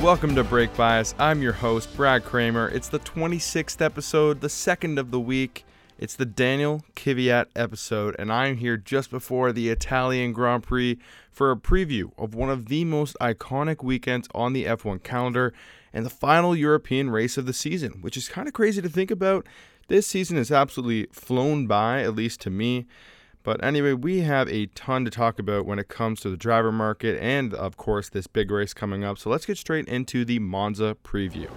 Welcome to Brake Bias. I'm your host, Brad Kramer. It's the 26th episode, the second of the week. It's the Daniel Kvyat episode, and I'm here just before the Italian Grand Prix for a preview of one of the most iconic weekends on the F1 calendar and the final European race of the season, which is kind of crazy to think about. This season has absolutely flown by, at least to me. But anyway, we have a ton to talk about when it comes to the driver market and, of course, this big race coming up. So let's get straight into the Monza preview.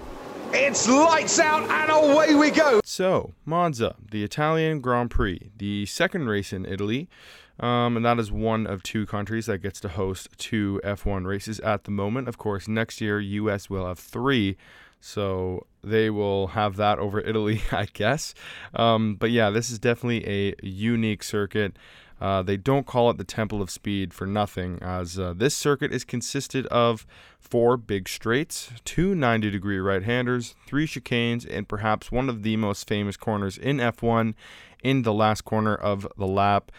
It's lights out and away we go. So, Monza, the Italian Grand Prix, the second race in Italy. Um, and that is one of two countries that gets to host two F1 races at the moment. Of course, next year, US will have three. So they will have that over Italy, I guess. Um, but yeah, this is definitely a unique circuit. Uh, they don't call it the Temple of Speed for nothing, as uh, this circuit is consisted of four big straights, two 90 degree right handers, three chicanes, and perhaps one of the most famous corners in F1 in the last corner of the lap,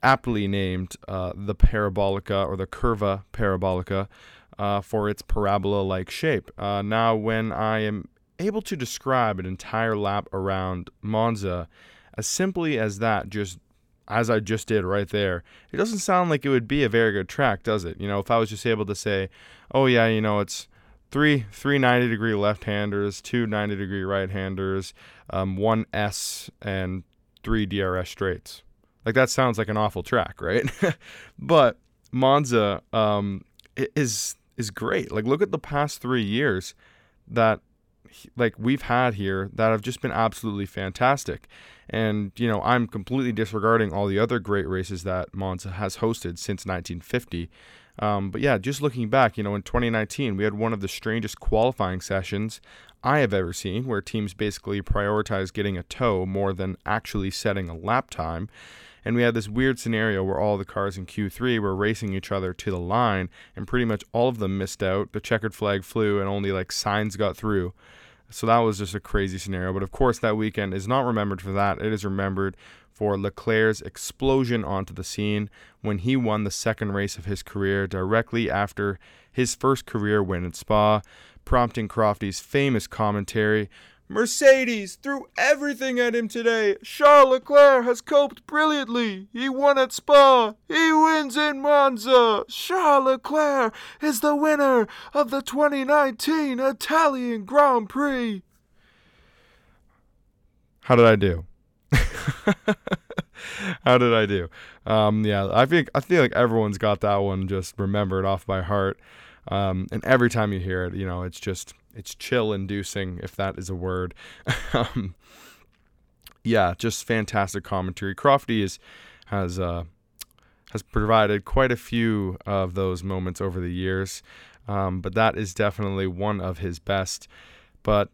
aptly named uh, the Parabolica or the Curva Parabolica uh, for its parabola like shape. Uh, now, when I am able to describe an entire lap around Monza as simply as that, just as I just did right there, it doesn't sound like it would be a very good track, does it? You know, if I was just able to say, oh, yeah, you know, it's three three 90 degree left handers, two 90 degree right handers, um, one S, and three DRS straights. Like that sounds like an awful track, right? but Monza um, is is great. Like look at the past three years that like we've had here that have just been absolutely fantastic. And you know, I'm completely disregarding all the other great races that Monza has hosted since 1950. Um, but yeah, just looking back, you know, in 2019, we had one of the strangest qualifying sessions I have ever seen, where teams basically prioritize getting a tow more than actually setting a lap time. And we had this weird scenario where all the cars in Q3 were racing each other to the line, and pretty much all of them missed out. The checkered flag flew, and only like Sainz got through. So that was just a crazy scenario. But of course, that weekend is not remembered for that. It is remembered for Leclerc's explosion onto the scene when he won the second race of his career directly after his first career win at Spa, prompting Crofty's famous commentary Mercedes threw everything at him today. Charles Leclerc has coped brilliantly. He won at Spa. He wins in Monza. Charles Leclerc is the winner of the 2019 Italian Grand Prix. How did I do? How did I do? Um, yeah, I think I feel like everyone's got that one just remembered off by heart. Um, and every time you hear it, you know, it's just it's chill inducing if that is a word. um, yeah, just fantastic commentary. Crofty is has uh, has provided quite a few of those moments over the years, um, but that is definitely one of his best. But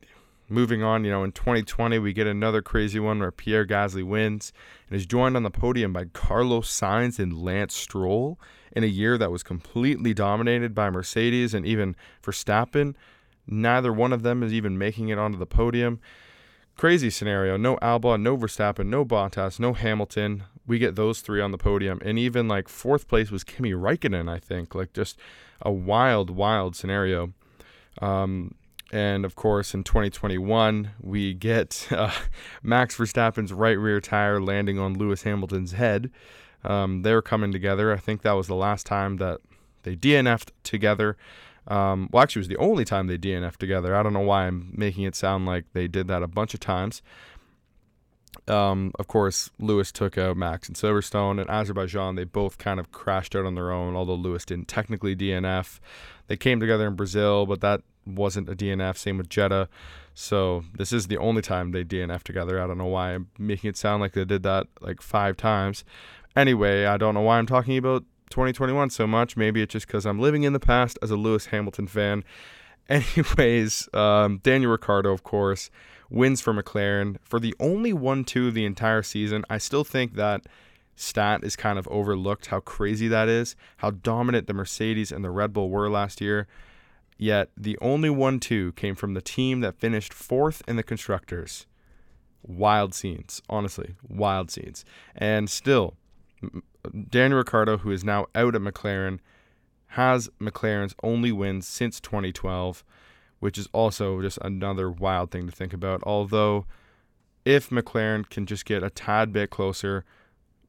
moving on, you know, in 2020 we get another crazy one where Pierre Gasly wins and is joined on the podium by Carlos Sainz and Lance Stroll in a year that was completely dominated by Mercedes and even Verstappen. Neither one of them is even making it onto the podium. Crazy scenario. No Albon, no Verstappen, no Bottas, no Hamilton. We get those three on the podium. And even like fourth place was Kimi Raikkonen, I think. Like just a wild, wild scenario. Um, and of course, in 2021, we get uh, Max Verstappen's right rear tire landing on Lewis Hamilton's head. Um, they're coming together. I think that was the last time that they DNF'd together. Um, well, actually, it was the only time they DNF together. I don't know why I'm making it sound like they did that a bunch of times. Um, of course, Lewis took out Max and Silverstone, and Azerbaijan, they both kind of crashed out on their own, although Lewis didn't technically DNF. They came together in Brazil, but that wasn't a DNF. Same with Jeddah. So this is the only time they DNF together. I don't know why I'm making it sound like they did that like five times. Anyway, I don't know why I'm talking about 2021 so much. Maybe it's just because I'm living in the past as a Lewis Hamilton fan. Anyways, um, Daniel Ricciardo, of course, wins for McLaren for the only 1 2 the entire season. I still think that stat is kind of overlooked how crazy that is, how dominant the Mercedes and the Red Bull were last year. Yet the only 1 2 came from the team that finished fourth in the Constructors. Wild scenes, honestly, wild scenes. And still, Daniel Ricciardo, who is now out at McLaren, has McLaren's only win since 2012, which is also just another wild thing to think about. Although, if McLaren can just get a tad bit closer,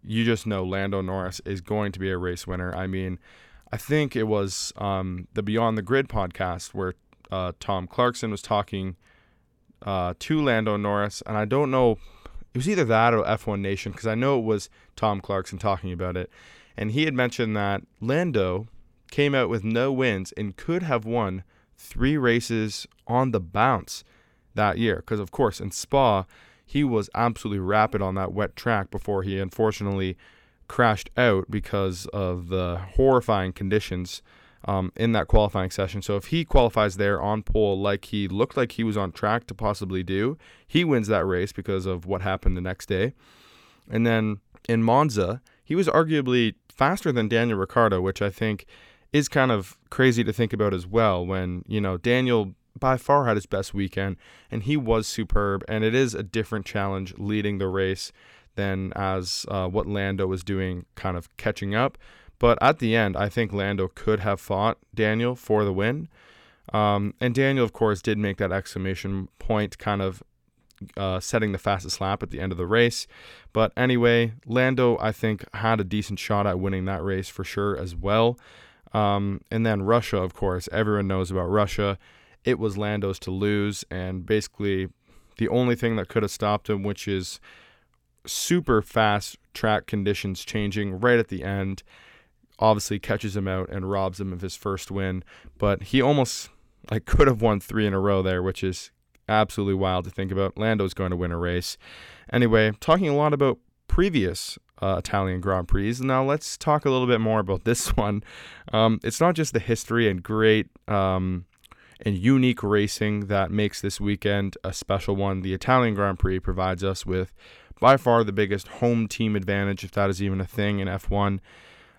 you just know Lando Norris is going to be a race winner. I mean, I think it was um, the Beyond the Grid podcast where uh, Tom Clarkson was talking uh, to Lando Norris, and I don't know, it was either that or F1 Nation because I know it was Tom Clarkson talking about it, and he had mentioned that Lando came out with no wins and could have won three races on the bounce that year. Because of course in Spa he was absolutely rapid on that wet track before he unfortunately crashed out because of the horrifying conditions um, in that qualifying session. So if he qualifies there on pole like he looked like he was on track to possibly do, he wins that race because of what happened the next day. And then in Monza, he was arguably faster than Daniel Ricciardo, which I think is kind of crazy to think about as well when, you know, Daniel by far had his best weekend and he was superb and it is a different challenge leading the race than as uh, what Lando was doing kind of catching up but at the end, I think Lando could have fought Daniel for the win. Um, and Daniel, of course, did make that exclamation point, kind of uh, setting the fastest lap at the end of the race. But anyway, Lando, I think, had a decent shot at winning that race for sure as well. Um, and then Russia, of course, everyone knows about Russia. It was Lando's to lose, and basically the only thing that could have stopped him, which is super fast track conditions changing right at the end obviously catches him out and robs him of his first win. But he almost like could have won three in a row there, which is absolutely wild to think about. Lando's going to win a race. Anyway, talking a lot about previous uh, Italian Grand Prix. Now let's talk a little bit more about this one. Um, it's not just the history and great um, and unique racing that makes this weekend a special one. The Italian Grand Prix provides us with by far the biggest home team advantage, if that is even a thing in F1.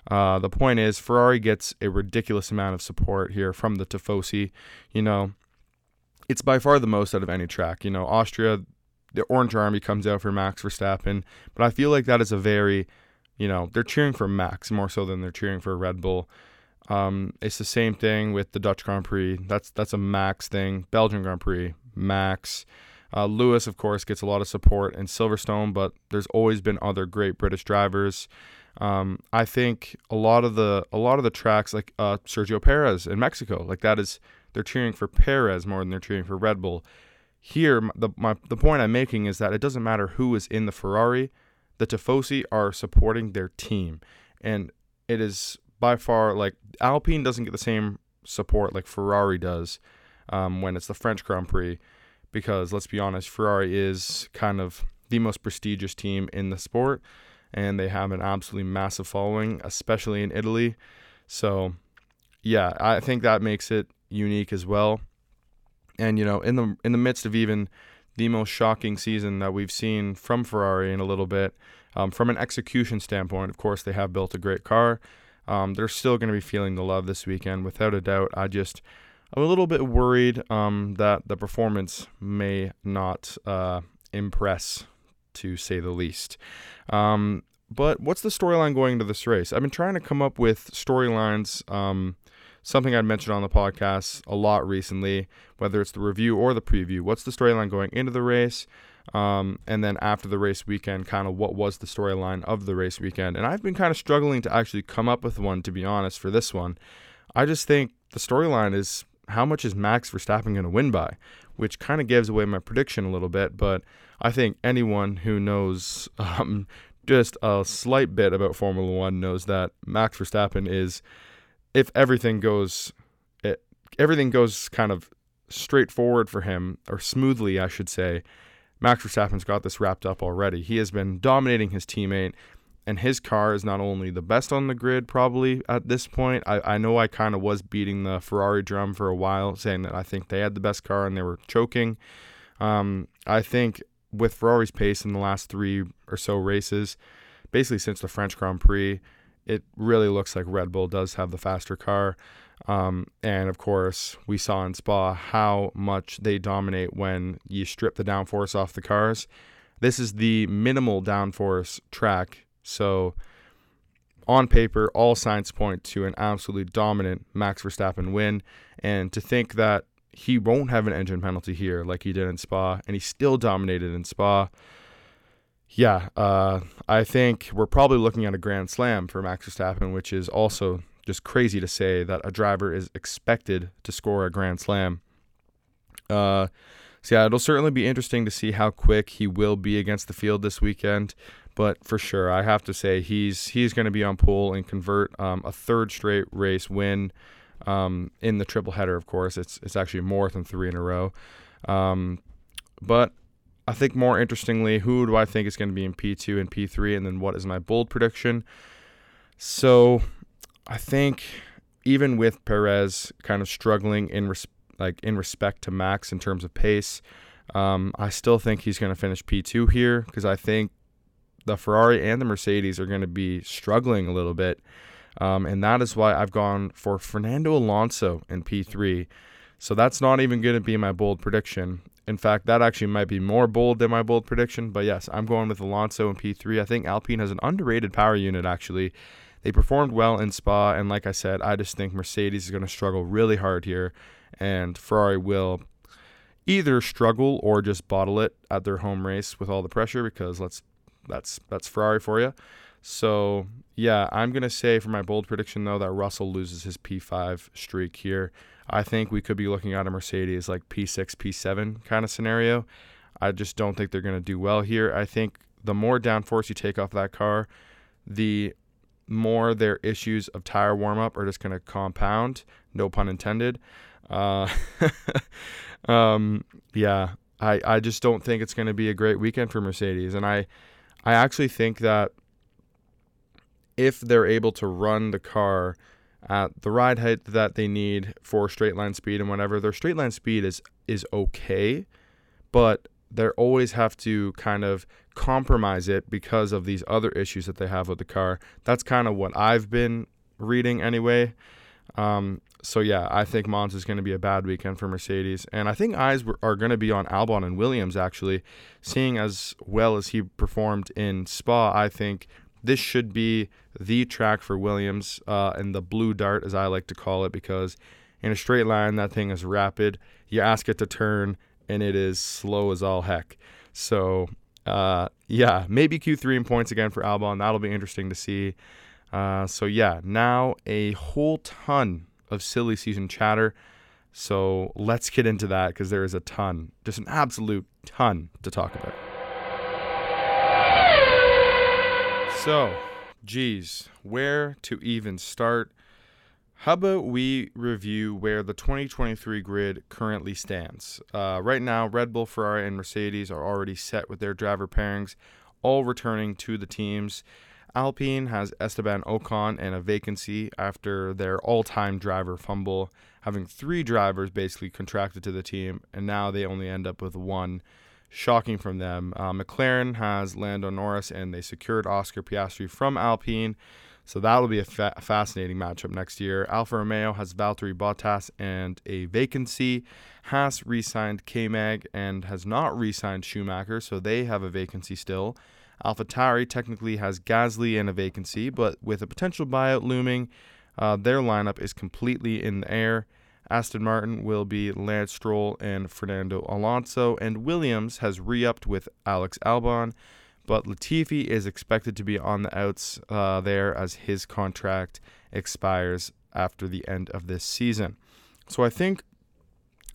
Uh, the point is, Ferrari gets a ridiculous amount of support here from the Tifosi. You know, it's by far the most out of any track. You know, Austria, the Orange Army comes out for Max Verstappen, but I feel like that is a very, you know, they're cheering for Max more so than they're cheering for Red Bull. Um, it's the same thing with the Dutch Grand Prix. That's that's a Max thing. Belgian Grand Prix, Max. Uh, Lewis, of course, gets a lot of support in Silverstone, but there's always been other great British drivers. Um, I think a lot of the a lot of the tracks like uh, Sergio Perez in Mexico, like that is they're cheering for Perez more than they're cheering for Red Bull. Here, the my, the point I'm making is that it doesn't matter who is in the Ferrari, the Tifosi are supporting their team, and it is by far like Alpine doesn't get the same support like Ferrari does um, when it's the French Grand Prix, because let's be honest, Ferrari is kind of the most prestigious team in the sport and they have an absolutely massive following, especially in Italy. So, yeah, I think that makes it unique as well. And you know, in the in the midst of even the most shocking season that we've seen from Ferrari in a little bit, um, from an execution standpoint, of course, they have built a great car. Um, they're still going to be feeling the love this weekend, without a doubt. I just I'm a little bit worried um, that the performance may not uh, impress to say the least. Um, but what's the storyline going into this race? I've been trying to come up with storylines. Um, something I'd mentioned on the podcast a lot recently, whether it's the review or the preview. What's the storyline going into the race? Um, and then after the race weekend, kind of what was the storyline of the race weekend? And I've been kind of struggling to actually come up with one, to be honest, for this one. I just think the storyline is how much is Max Verstappen going to win by, which kind of gives away my prediction a little bit. But I think anyone who knows um, just a slight bit about Formula One knows that Max Verstappen is, if everything goes, it, everything goes kind of straightforward for him, or smoothly, I should say. Max Verstappen's got this wrapped up already. He has been dominating his teammate, and his car is not only the best on the grid, probably at this point. I, I know I kind of was beating the Ferrari drum for a while, saying that I think they had the best car and they were choking. Um, I think with Ferrari's pace in the last three or so races, basically since the French Grand Prix, it really looks like Red Bull does have the faster car. Um, and of course, we saw in Spa how much they dominate when you strip the downforce off the cars. This is the minimal downforce track. So on paper, all signs point to an absolutely dominant Max Verstappen win. And to think that he won't have an engine penalty here like he did in Spa, and he still dominated in Spa. Yeah, uh, I think we're probably looking at a grand slam for Max Verstappen, which is also just crazy to say that a driver is expected to score a grand slam. Uh, so yeah, it'll certainly be interesting to see how quick he will be against the field this weekend. But for sure, I have to say he's he's going to be on pole and convert um, a third straight race win um, in the triple header. Of course, it's it's actually more than three in a row. Um, but I think more interestingly, who do I think is going to be in P2 and P3, and then what is my bold prediction? So I think even with Perez kind of struggling in res- like in respect to Max in terms of pace. Um, I still think he's going to finish P2 here because I think the Ferrari and the Mercedes are going to be struggling a little bit. Um, and that is why I've gone for Fernando Alonso in P3. So that's not even going to be my bold prediction. In fact, that actually might be more bold than my bold prediction. But yes, I'm going with Alonso in P3. I think Alpine has an underrated power unit, actually. They performed well in Spa. And like I said, I just think Mercedes is going to struggle really hard here and Ferrari will either struggle or just bottle it at their home race with all the pressure because let's that's that's Ferrari for you. So yeah, I'm gonna say for my bold prediction though that Russell loses his P5 streak here. I think we could be looking at a Mercedes like P6, P7 kind of scenario. I just don't think they're gonna do well here. I think the more downforce you take off that car, the more their issues of tire warm up are just gonna compound. No pun intended. Uh, um, yeah, I, I just don't think it's to be a great weekend for Mercedes. And I, I actually think that if they're able to run the car at the ride height that they need for straight line speed and whatever, their straight line speed is is okay, but they always have to kind of compromise it because of these other issues that they have with the car. That's kind of what I've been reading anyway. Um, so yeah, I think Monza is going to be a bad weekend for Mercedes, and I think eyes are going to be on Albon and Williams actually, seeing as well as he performed in Spa. I think this should be the track for Williams uh, and the blue dart, as I like to call it, because in a straight line that thing is rapid. You ask it to turn, and it is slow as all heck. So uh, yeah, maybe Q3 in points again for Albon. That'll be interesting to see. Uh, so yeah, now a whole ton of silly season chatter. So let's get into that because there is a ton, just an absolute ton to talk about. So, geez, where to even start? How about we review where the 2023 grid currently stands? Uh, right now, Red Bull, Ferrari, and Mercedes are already set with their driver pairings, all returning to the teams. Alpine has Esteban Ocon and a vacancy after their all time driver fumble, having three drivers basically contracted to the team, and now they only end up with one. Shocking from them. Uh, McLaren has Lando Norris, and they secured Oscar Piastri from Alpine. So that'll be a fa- fascinating matchup next year. Alfa Romeo has Valtteri Bottas and a vacancy. Haas re signed K Mag and has not re signed Schumacher, so they have a vacancy still. AlphaTauri technically has Gasly in a vacancy, but with a potential buyout looming, uh, their lineup is completely in the air. Aston Martin will be Lance Stroll and Fernando Alonso, and Williams has re upped with Alex Albon, but Latifi is expected to be on the outs uh, there as his contract expires after the end of this season. So I think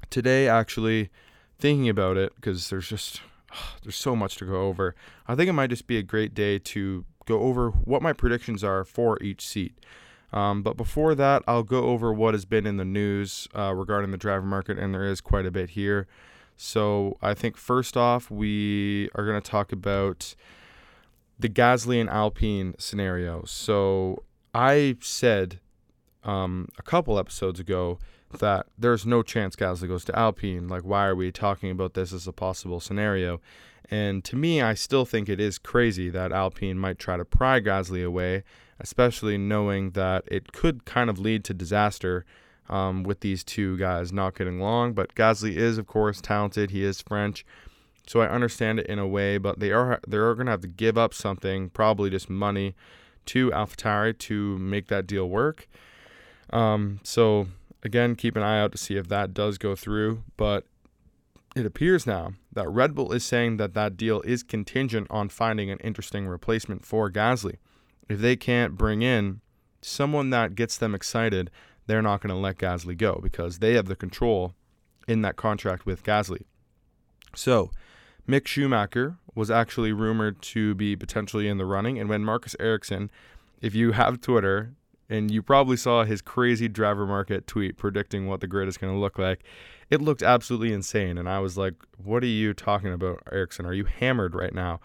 today, actually, thinking about it, because there's just there's so much to go over. I think it might just be a great day to go over what my predictions are for each seat. Um, but before that, I'll go over what has been in the news uh, regarding the driver market, and there is quite a bit here. So I think first off, we are going to talk about the Gasly and Alpine scenario. So I said um, a couple episodes ago that there's no chance Gasly goes to Alpine. Like, why are we talking about this as a possible scenario? And to me, I still think it is crazy that Alpine might try to pry Gasly away, especially knowing that it could kind of lead to disaster um, with these two guys not getting along. But Gasly is, of course, talented. He is French, so I understand it in a way. But they are they are going to have to give up something, probably just money, to AlphaTauri to make that deal work. Um, so again, keep an eye out to see if that does go through. But it appears now that Red Bull is saying that that deal is contingent on finding an interesting replacement for Gasly. If they can't bring in someone that gets them excited, they're not going to let Gasly go because they have the control in that contract with Gasly. So, Mick Schumacher was actually rumored to be potentially in the running. And when Marcus Ericsson, if you have Twitter, and you probably saw his crazy driver market tweet predicting what the grid is going to look like, it looked absolutely insane. And I was like, what are you talking about, Ericsson? Are you hammered right now?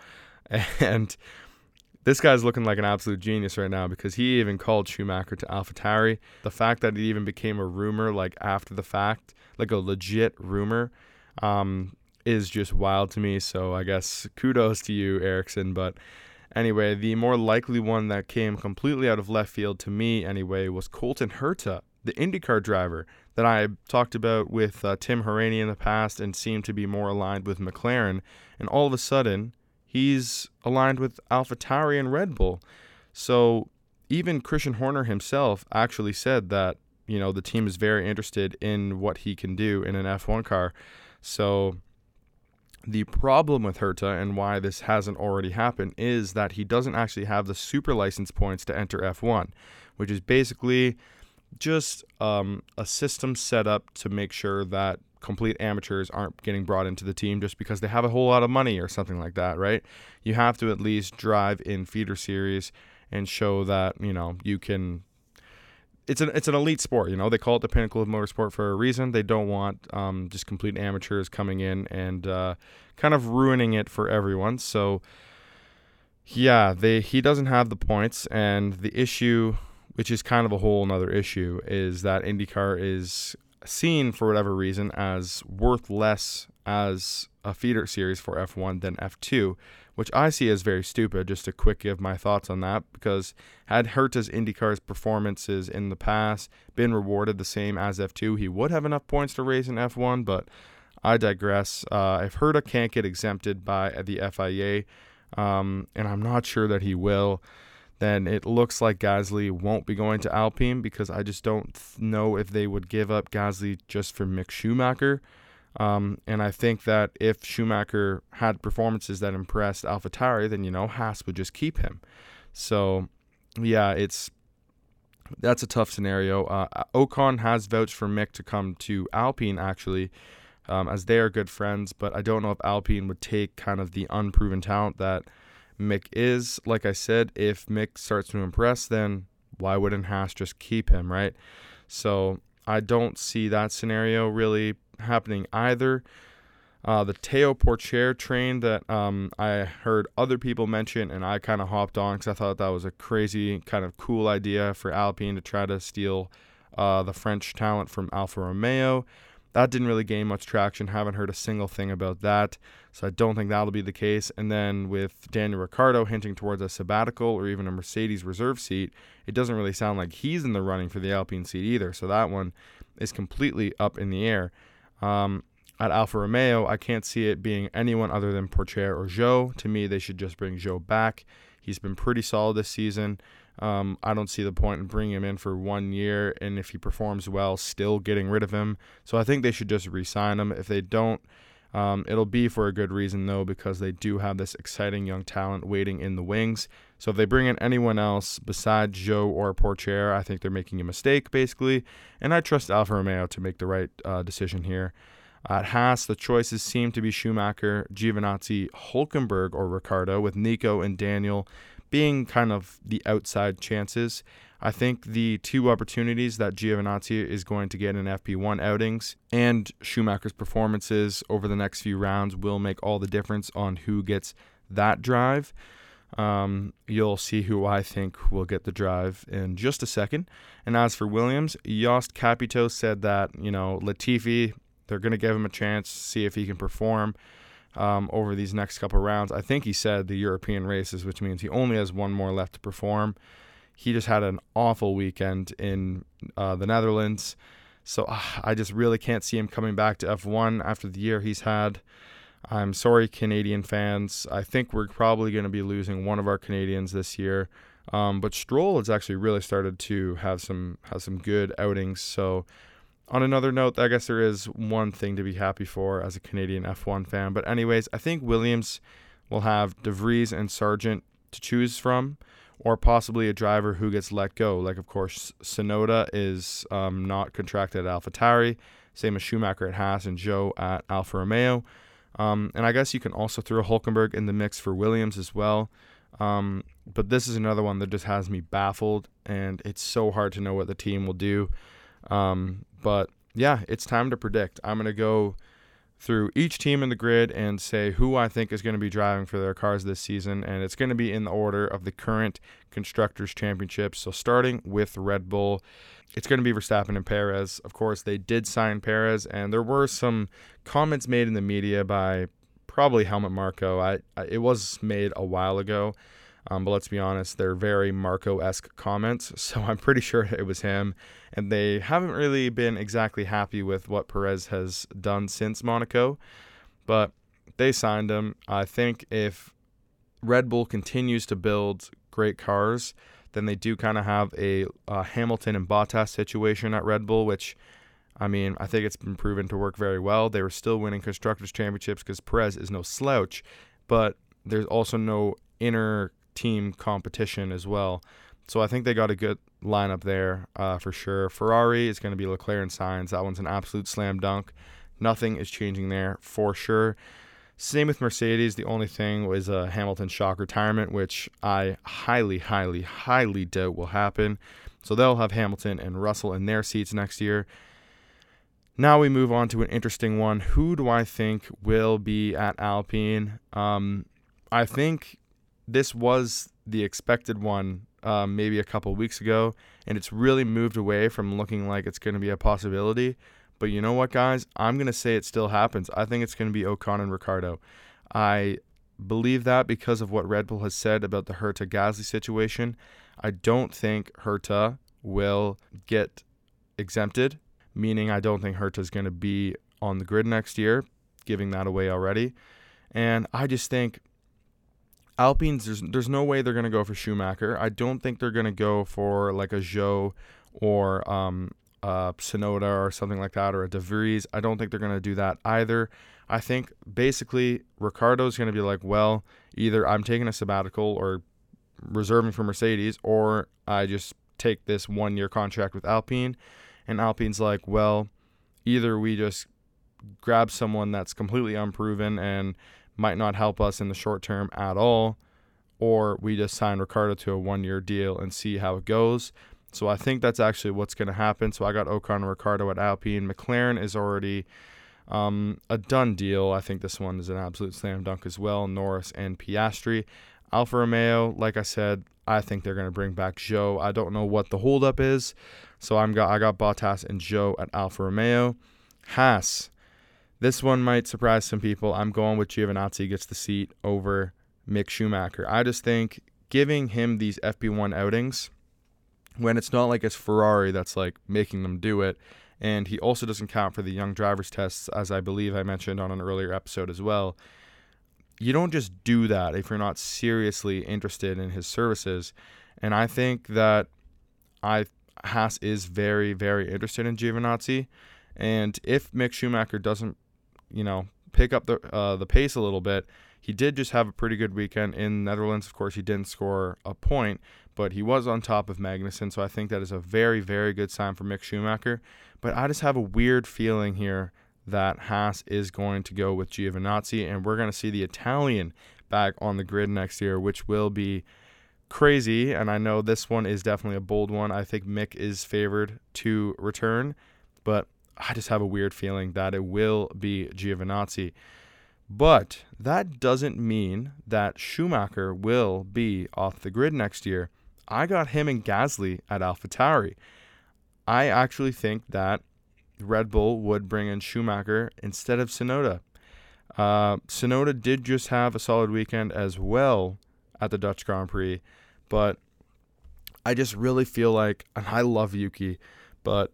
And this guy's looking like an absolute genius right now because he even called Schumacher to AlphaTauri. The fact that it even became a rumor, like after the fact, like a legit rumor, um, is just wild to me. So I guess kudos to you, Ericsson. But anyway, the more likely one that came completely out of left field to me, anyway, was Colton Herta, the IndyCar driver that I talked about with uh, Tim Hauraney in the past and seemed to be more aligned with McLaren. And all of a sudden, he's aligned with AlphaTauri and Red Bull. So even Christian Horner himself actually said that you know the team is very interested in what he can do in an F1 car. So the problem with Herta and why this hasn't already happened is that he doesn't actually have the super license points to enter F1, which is basically just um, a system set up to make sure that complete amateurs aren't getting brought into the team just because they have a whole lot of money or something like that, right? You have to at least drive in feeder series and show that, you know, you can it's an it's an elite sport, you know. They call it the pinnacle of motorsport for a reason. They don't want um, just complete amateurs coming in and uh, kind of ruining it for everyone. So yeah, they he doesn't have the points, and the issue, which is kind of a whole another issue, is that IndyCar is seen for whatever reason as worth less as a feeder series for F1 than F2, which I see as very stupid. Just to quick give my thoughts on that, because had Herta's IndyCar's performances in the past been rewarded the same as F2, he would have enough points to race in F1. But I digress. Uh, if Herta can't get exempted by the FIA, um, and I'm not sure that he will then it looks like Gasly won't be going to Alpine because I just don't know if they would give up Gasly just for Mick Schumacher. Um, and I think that if Schumacher had performances that impressed AlphaTauri, then you know Haas would just keep him. So, yeah, it's that's a tough scenario. Uh, Ocon has vouched for Mick to come to Alpine actually, um, as they are good friends. But I don't know if Alpine would take kind of the unproven talent that Mick is. Like I said, if Mick starts to impress, then why wouldn't Haas just keep him, right? So I don't see that scenario really happening either. Uh, the Théo Pourchaire train that um, I heard other people mention, and I kind of hopped on because I thought that was a crazy, kind of cool idea for Alpine to try to steal uh, the French talent from Alfa Romeo. That didn't really gain much traction. Haven't heard a single thing about that. So I don't think that'll be the case. And then with Daniel Ricciardo hinting towards a sabbatical or even a Mercedes reserve seat, it doesn't really sound like he's in the running for the Alpine seat either. So that one is completely up in the air. Um, at Alfa Romeo, I can't see it being anyone other than Pourchaire or Zhou. To me, they should just bring Zhou back. He's been pretty solid this season. Um, I don't see the point in bringing him in for one year, and if he performs well, still getting rid of him. So I think they should just re-sign him. If they don't, um, it'll be for a good reason though, because they do have this exciting young talent waiting in the wings. So if they bring in anyone else besides Zhou or Pourchaire, I think they're making a mistake basically. And I trust Alfa Romeo to make the right uh, decision here. At Haas, the choices seem to be Schumacher, Giovinazzi, Hulkenberg, or Ricciardo, with Nico and Daniel being kind of the outside chances. I think the two opportunities that Giovinazzi is going to get in FP1 outings and Schumacher's performances over the next few rounds will make all the difference on who gets that drive. Um, you'll see who I think will get the drive in just a second. And as for Williams, Jost Capito said that, you know, Latifi, they're going to give him a chance, see if he can perform um, over these next couple rounds. I think he said the European races, which means he only has one more left to perform. He just had an awful weekend in uh, the Netherlands. So uh, I just really can't see him coming back to F1 after the year he's had. I'm sorry, Canadian fans. I think we're probably going to be losing one of our Canadians this year. Um, but Stroll has actually really started to have some have some good outings. So, on another note, I guess there is one thing to be happy for as a Canadian F1 fan. But anyways, I think Williams will have De Vries and Sargent to choose from, or possibly a driver who gets let go. Like of course, Tsunoda is um, not contracted at AlphaTauri, same as Schumacher at Haas and Zhou at Alfa Romeo. Um, and I guess you can also throw Hulkenberg in the mix for Williams as well. Um, but this is another one that just has me baffled, and it's so hard to know what the team will do. Um, but yeah, it's time to predict. I'm going to go through each team in the grid and say who I think is going to be driving for their cars this season. And it's going to be in the order of the current Constructors' Championship. So starting with Red Bull, it's going to be Verstappen and Perez. Of course, they did sign Perez, and there were some comments made in the media by probably Helmut Marko. I, I it was made a while ago, um, but let's be honest, they're very Marko esque comments. So I'm pretty sure it was him, and they haven't really been exactly happy with what Perez has done since Monaco, but they signed him. I think if Red Bull continues to build great cars, then they do kind of have a uh, Hamilton and Bottas situation at Red Bull, which I mean, I think it's been proven to work very well. They were still winning constructors championships because Perez is no slouch, but there's also no inner team competition as well. So I think they got a good lineup there uh, for sure. Ferrari is going to be Leclerc and Sainz. That one's an absolute slam dunk. Nothing is changing there for sure. Same with Mercedes. The only thing was a Hamilton shock retirement, which I highly, highly, highly doubt will happen. So they'll have Hamilton and Russell in their seats next year. Now we move on to an interesting one. Who do I think will be at Alpine? Um, I think this was the expected one um, maybe a couple weeks ago, and it's really moved away from looking like it's going to be a possibility. But you know what, guys? I'm going to say it still happens. I think it's going to be Ocon and Ricciardo. I believe that because of what Red Bull has said about the Herta Gasly situation. I don't think Herta will get exempted, meaning I don't think Herta is going to be on the grid next year, giving that away already. And I just think Alpines, there's there's no way they're gonna go for Schumacher. I don't think they're gonna go for like a Zhou or um, uh, Tsunoda or something like that, or a De Vries. I don't think they're gonna do that either. I think basically Ricciardo's gonna be like, well, either I'm taking a sabbatical or reserving for Mercedes, or I just take this one year contract with Alpine. And Alpine's like, well, either we just grab someone that's completely unproven and might not help us in the short term at all, or we just sign Ricciardo to a one year deal and see how it goes. So I think that's actually what's going to happen. So I got Ocon and Ricciardo at Alpine. McLaren is already um, a done deal. I think this one is an absolute slam dunk as well. Norris and Piastri. Alfa Romeo, like I said, I think they're going to bring back Zhou. I don't know what the holdup is. So I'm got I got Bottas and Zhou at Alfa Romeo. Haas. This one might surprise some people. I'm going with Giovinazzi gets the seat over Mick Schumacher. I just think giving him these FP1 outings when it's not like it's Ferrari that's like making them do it, and he also doesn't count for the young drivers tests, as I believe I mentioned on an earlier episode as well. You don't just do that if you're not seriously interested in his services. And I think that I Haas is very, very interested in Giovinazzi. And if Mick Schumacher doesn't you know, pick up the uh, the pace a little bit. He did just have a pretty good weekend in Netherlands. Of course, he didn't score a point, but he was on top of Magnussen, so I think that is a very, very good sign for Mick Schumacher. But I just have a weird feeling here that Haas is going to go with Giovinazzi, and we're going to see the Italian back on the grid next year, which will be crazy. And I know this one is definitely a bold one. I think Mick is favored to return, but I just have a weird feeling that it will be Giovinazzi. But that doesn't mean that Schumacher will be off the grid next year. I got him and Gasly at AlphaTauri. I actually think that Red Bull would bring in Schumacher instead of Tsunoda. Uh, Tsunoda did just have a solid weekend as well at the Dutch Grand Prix, but I just really feel like, and I love Yuki, but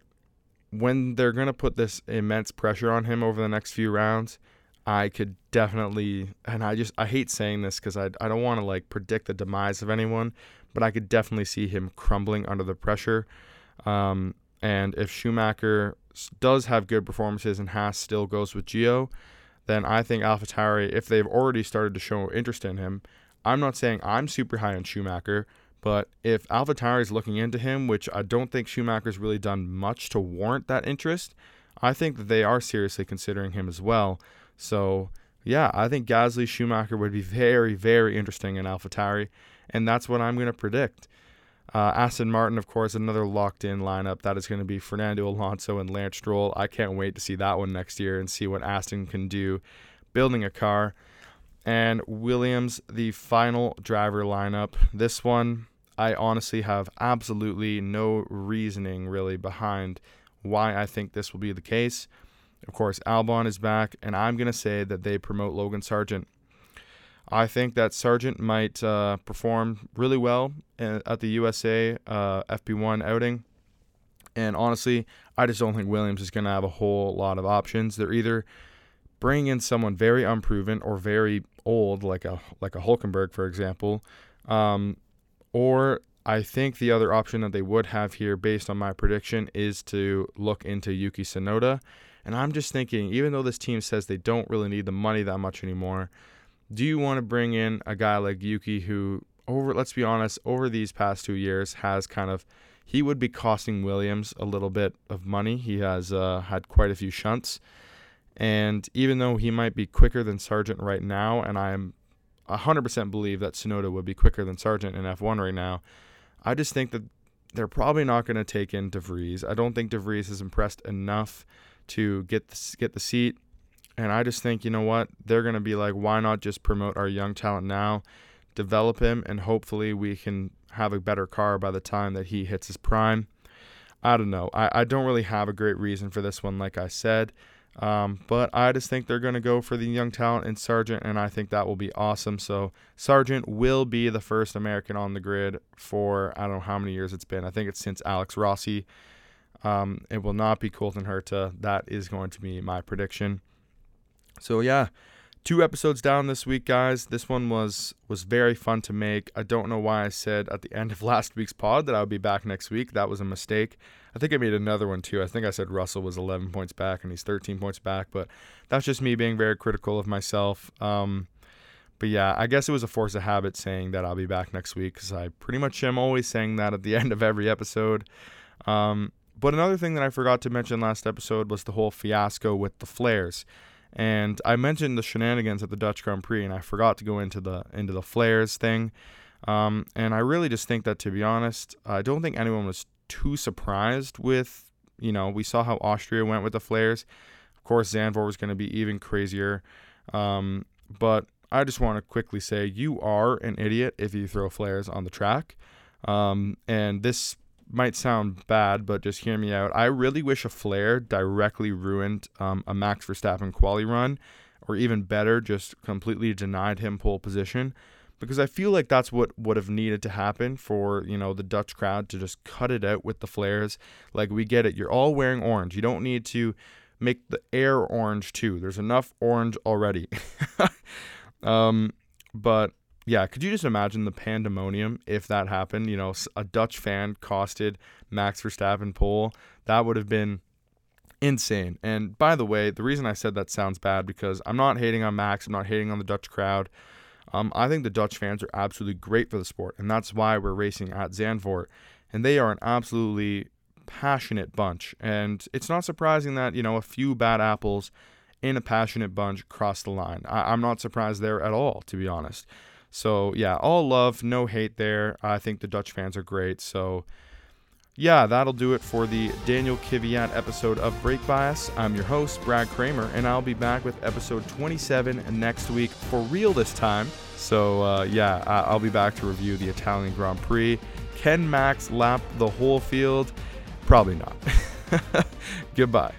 when they're going to put this immense pressure on him over the next few rounds, I could definitely, and I just, I hate saying this because I, I don't want to like predict the demise of anyone, but I could definitely see him crumbling under the pressure. Um, and if Schumacher does have good performances and Haas still goes with Gio, then I think AlphaTauri, if they've already started to show interest in him, I'm not saying I'm super high on Schumacher, but if AlphaTauri is looking into him, which I don't think Schumacher's really done much to warrant that interest, I think that they are seriously considering him as well. So yeah, I think Gasly Schumacher would be very, very interesting in AlphaTauri, and that's what I'm going to predict. Uh, Aston Martin, of course, another locked in lineup. That is going to be Fernando Alonso and Lance Stroll. I can't wait to see that one next year and see what Aston can do building a car. And Williams, the final driver lineup. This one, I honestly have absolutely no reasoning really behind why I think this will be the case. Of course, Albon is back, and I'm going to say that they promote Logan Sargent. I think that Sargent might uh, perform really well at the USA uh, FP1 outing. And honestly, I just don't think Williams is going to have a whole lot of options. They're either bringing in someone very unproven or very old, like a like a Hulkenberg, for example, um, or I think the other option that they would have here, based on my prediction, is to look into Yuki Tsunoda. And I'm just thinking, even though this team says they don't really need the money that much anymore, do you want to bring in a guy like Yuki who over let's be honest, over these past 2 years has kind of he would be costing Williams a little bit of money. He has uh, had quite a few shunts. And even though he might be quicker than Sargent right now, and I'm 100% believe that Tsunoda would be quicker than Sargent in F1 right now, I just think that they're probably not going to take in DeVries. I don't think DeVries has impressed enough to get the, get the seat. And I just think, you know what? They're going to be like, why not just promote our young talent now, develop him, and hopefully we can have a better car by the time that he hits his prime. I don't know. I, I don't really have a great reason for this one, like I said. Um, but I just think they're going to go for the young talent in Sargent, and I think that will be awesome. So Sargent will be the first American on the grid for I don't know how many years it's been. I think it's since Alex Rossi. Um, it will not be Colton Herta. That is going to be my prediction. So yeah, two episodes down this week, guys. This one was was very fun to make. I don't know why I said at the end of last week's pod that I would be back next week. That was a mistake. I think I made another one too. I think I said Russell was 11 points back and he's 13 points back, but that's just me being very critical of myself. Um, but yeah, I guess it was a force of habit saying that I'll be back next week because I pretty much am always saying that at the end of every episode. Um, but another thing that I forgot to mention last episode was the whole fiasco with the flares. And I mentioned the shenanigans at the Dutch Grand Prix, and I forgot to go into the into the flares thing. Um, and I really just think that, to be honest, I don't think anyone was too surprised with. You know, we saw how Austria went with the flares. Of course, Zandvoort was going to be even crazier. Um, but I just want to quickly say you are an idiot if you throw flares on the track. Um, and this might sound bad, but just hear me out. I really wish a flare directly ruined um, a Max Verstappen quali run, or even better, just completely denied him pole position, because I feel like that's what would have needed to happen for you know the Dutch crowd to just cut it out with the flares. Like we get it, you're all wearing orange. You don't need to make the air orange too. There's enough orange already. um, but yeah, could you just imagine the pandemonium if that happened? You know, a Dutch fan costed Max Verstappen pole. That would have been insane. And by the way, the reason I said that sounds bad because I'm not hating on Max. I'm not hating on the Dutch crowd. Um, I think the Dutch fans are absolutely great for the sport, and that's why we're racing at Zandvoort. And they are an absolutely passionate bunch. And it's not surprising that you know a few bad apples in a passionate bunch cross the line. I- I'm not surprised there at all, to be honest. So yeah, all love, no hate there. I think the Dutch fans are great. So yeah, that'll do it for the Daniel Kvyat episode of Brake Bias. I'm your host, Brad Kramer, and I'll be back with episode 27 next week for real this time. So uh, yeah, I'll be back to review the Italian Grand Prix. Can Max lap the whole field? Probably not. Goodbye.